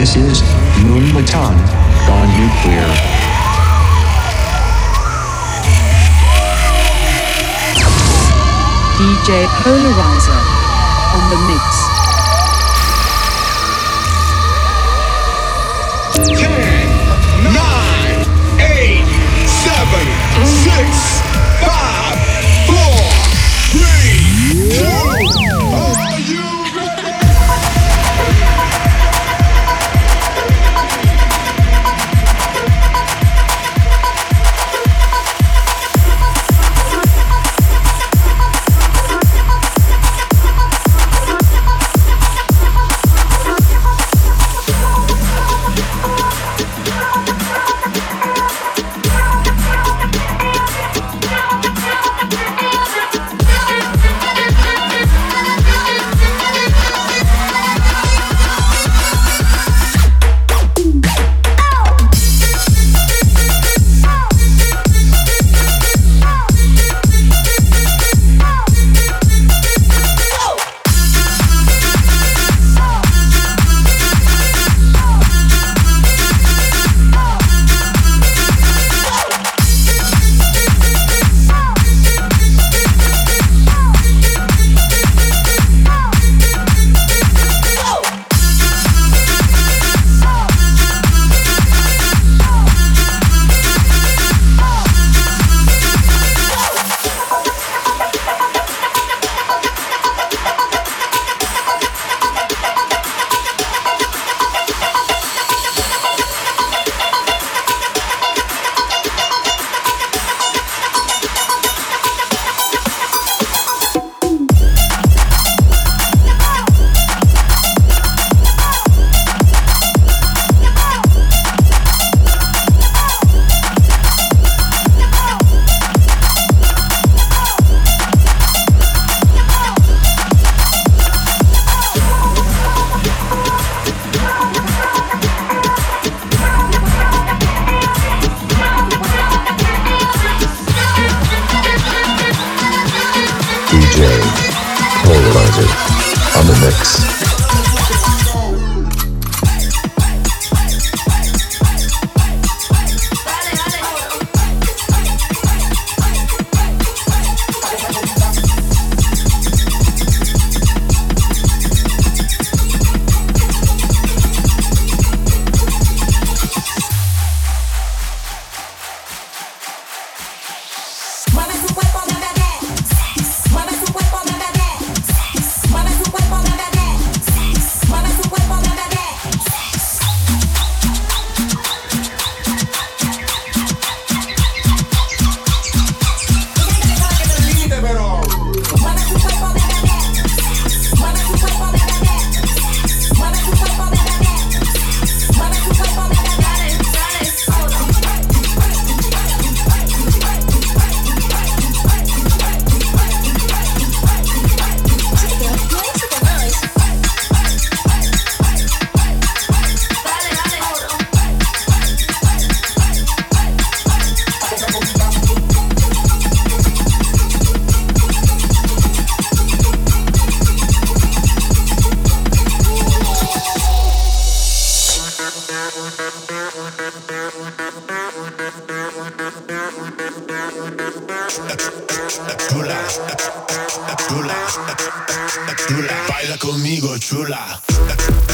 This is Moombahton Gone Nuclear. DJ Polarizer on the mix. chula, chula, chula, baila conmigo, chula.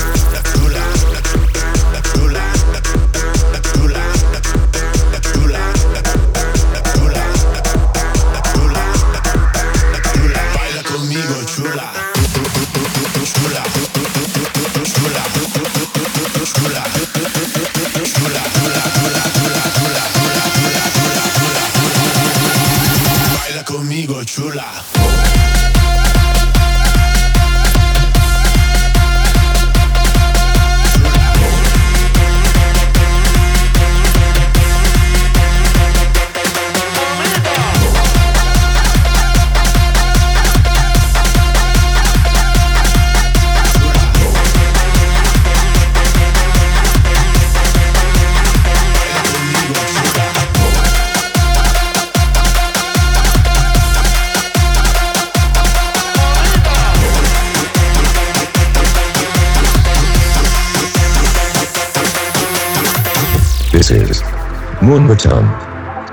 Moombahton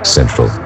Central.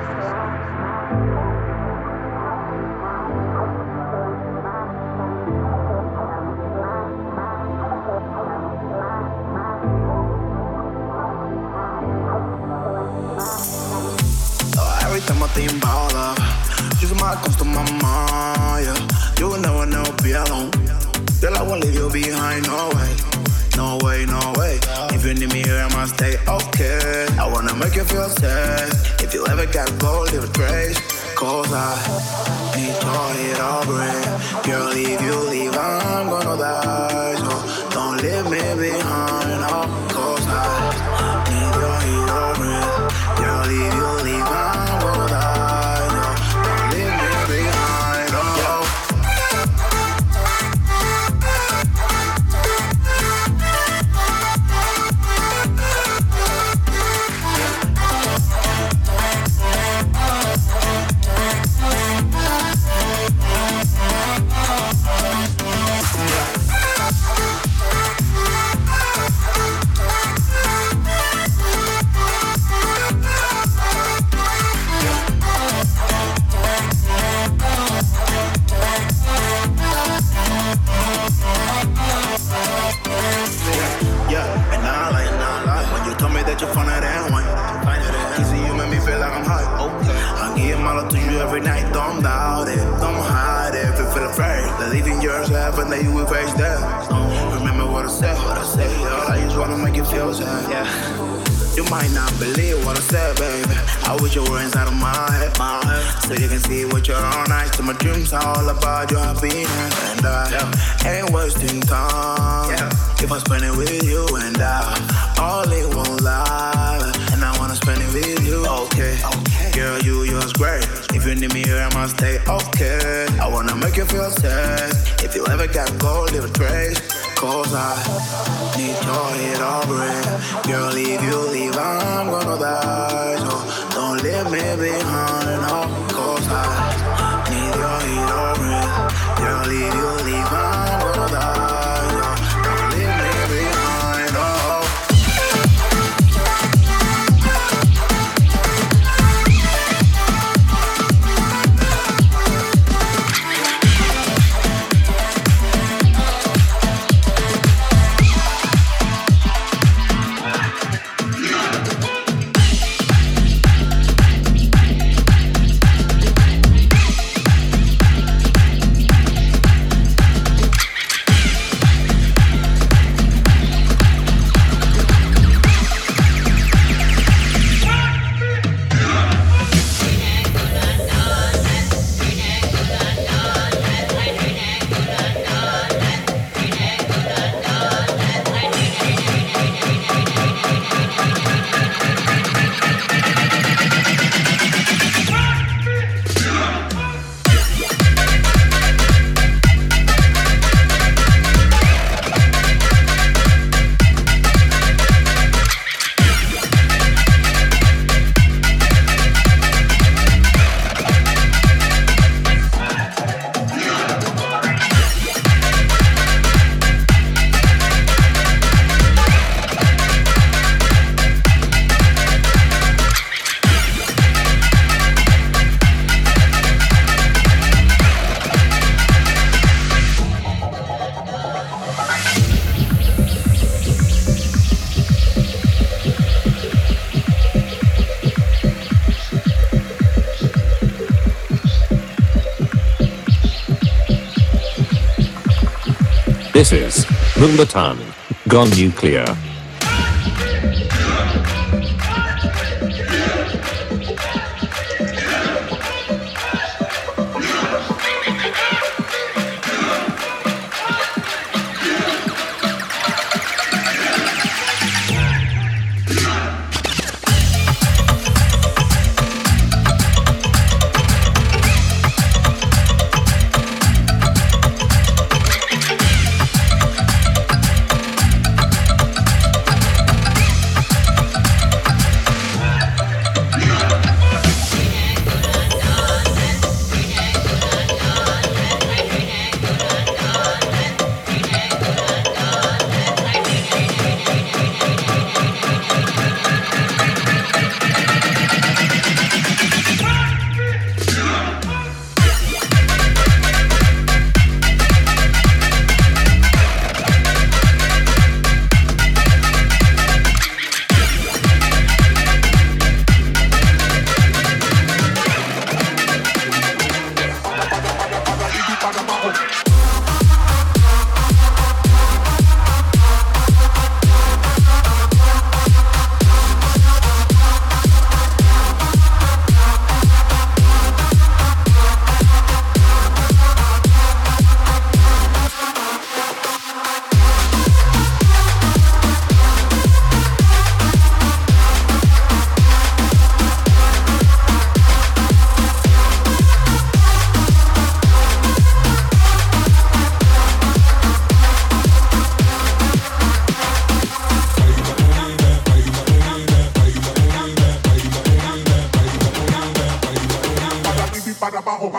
So you can see with your own eyes to my dreams are all about your happiness. And I yeah. ain't wasting time. Yeah. If I spend it with you and I All in one life And I wanna spend it with you. Okay, okay. Girl, you, yours great. If you need me here, I must stay. Okay. I wanna make you feel safe. If you ever got gold, leave a trace. Cause I need your head all breath Girl, if you leave, I'm gonna die. So don't leave me behind, no. This is Rumbaton, Gone Nuclear.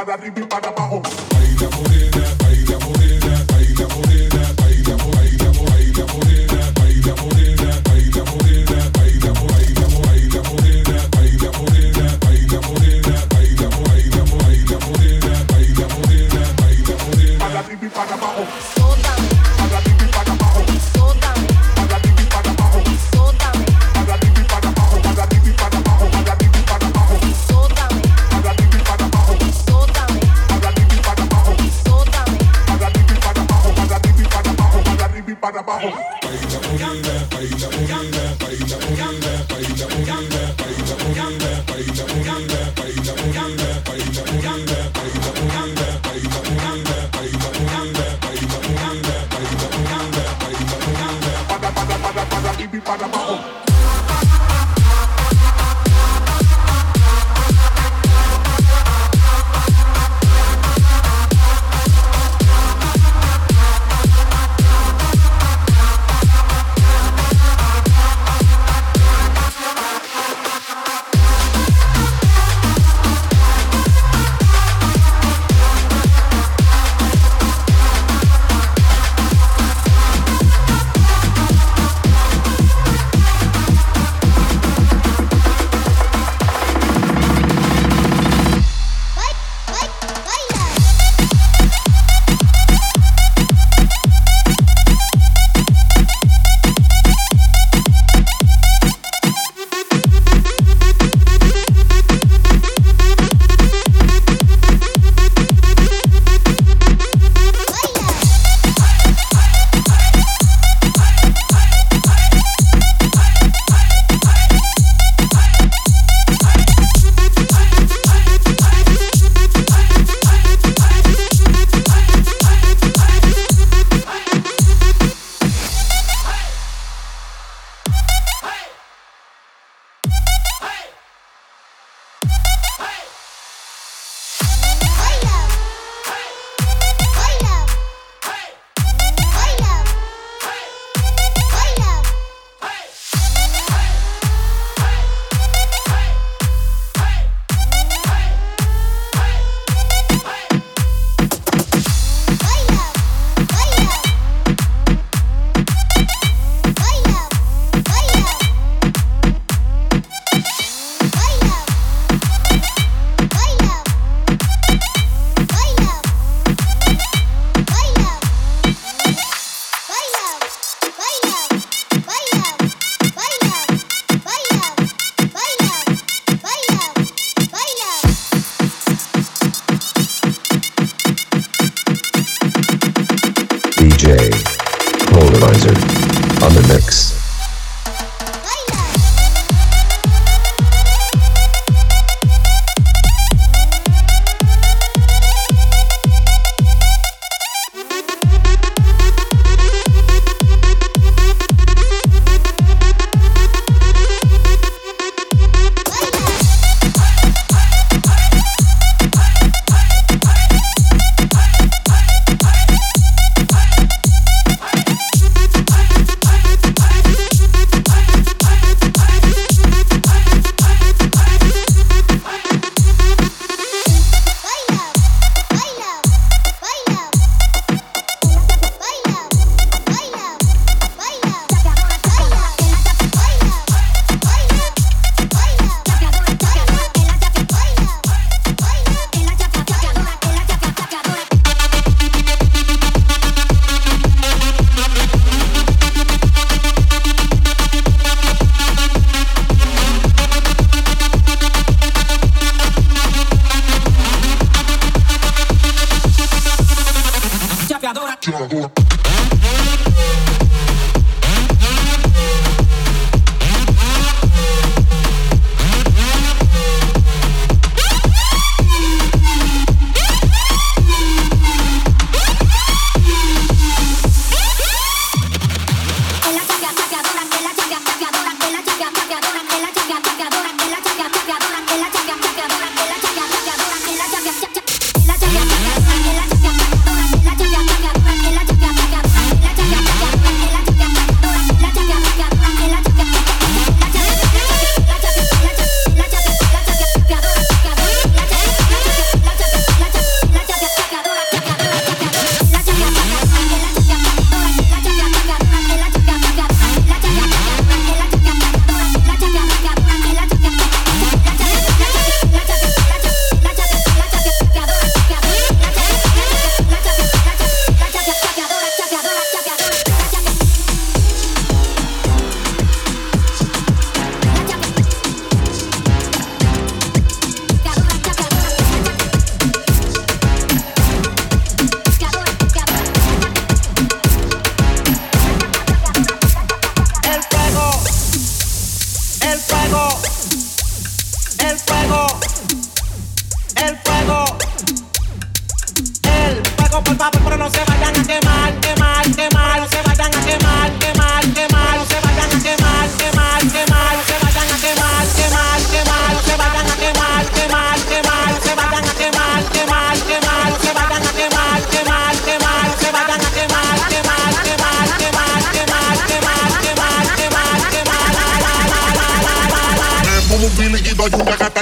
Para arriba y para.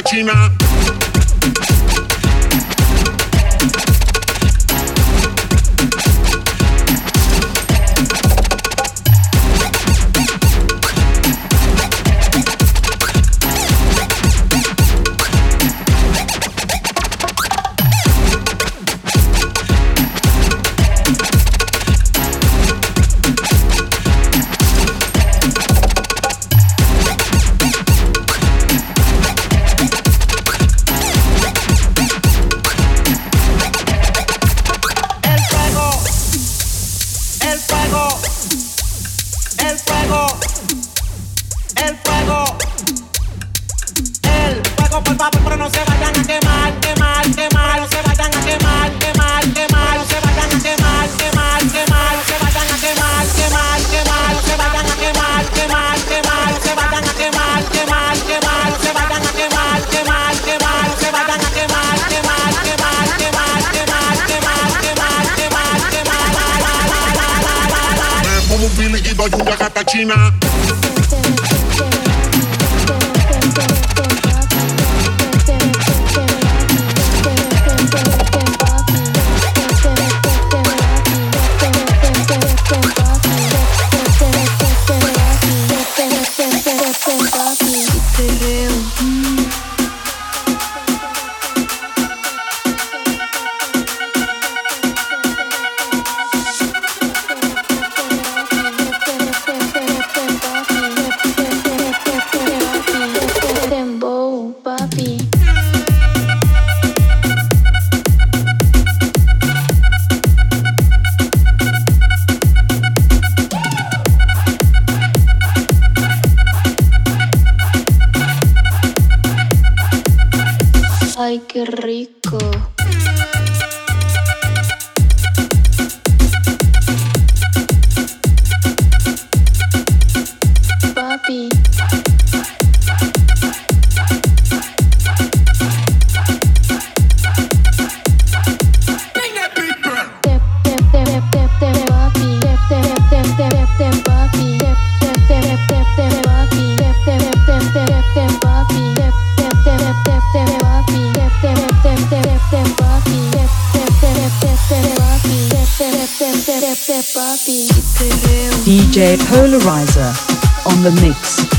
China. DJ Polarizer on the mix.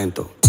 talento.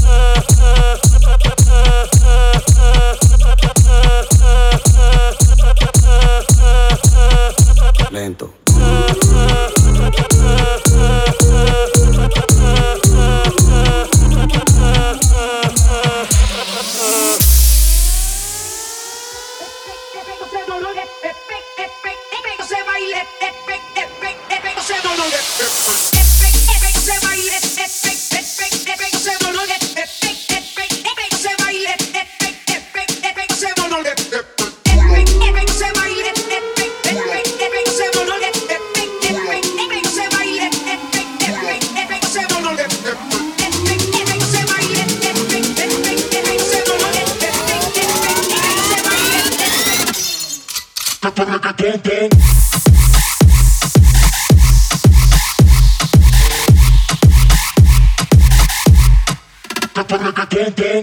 tren, tren.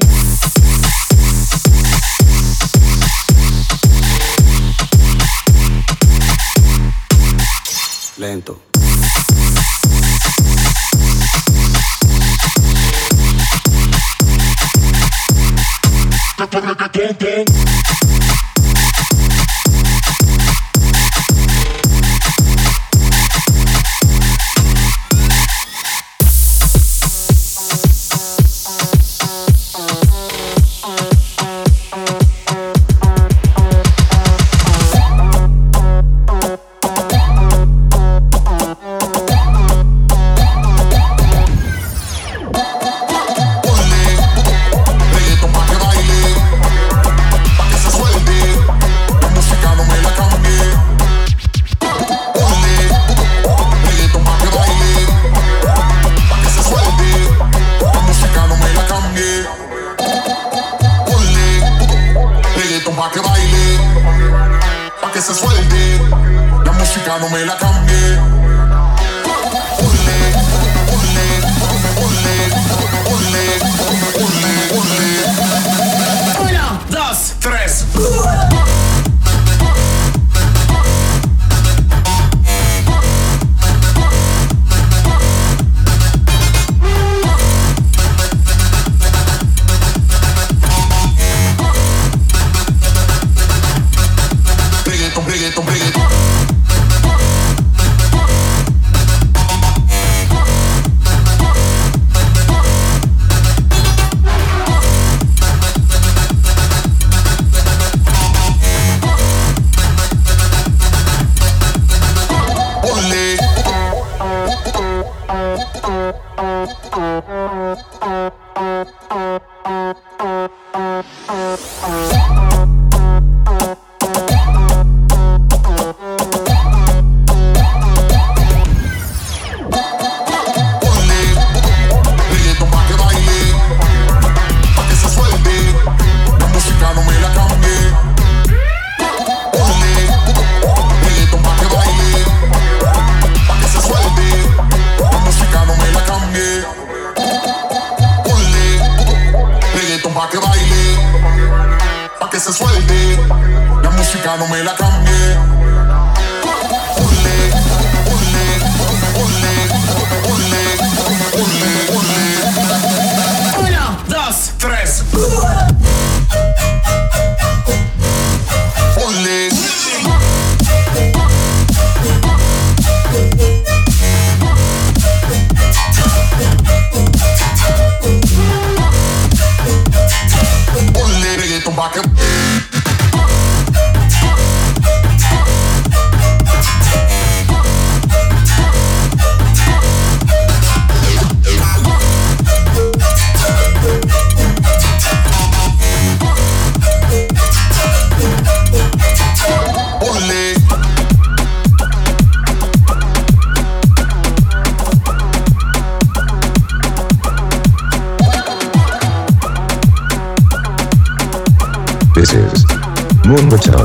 Lento. Tren, tren. 것처럼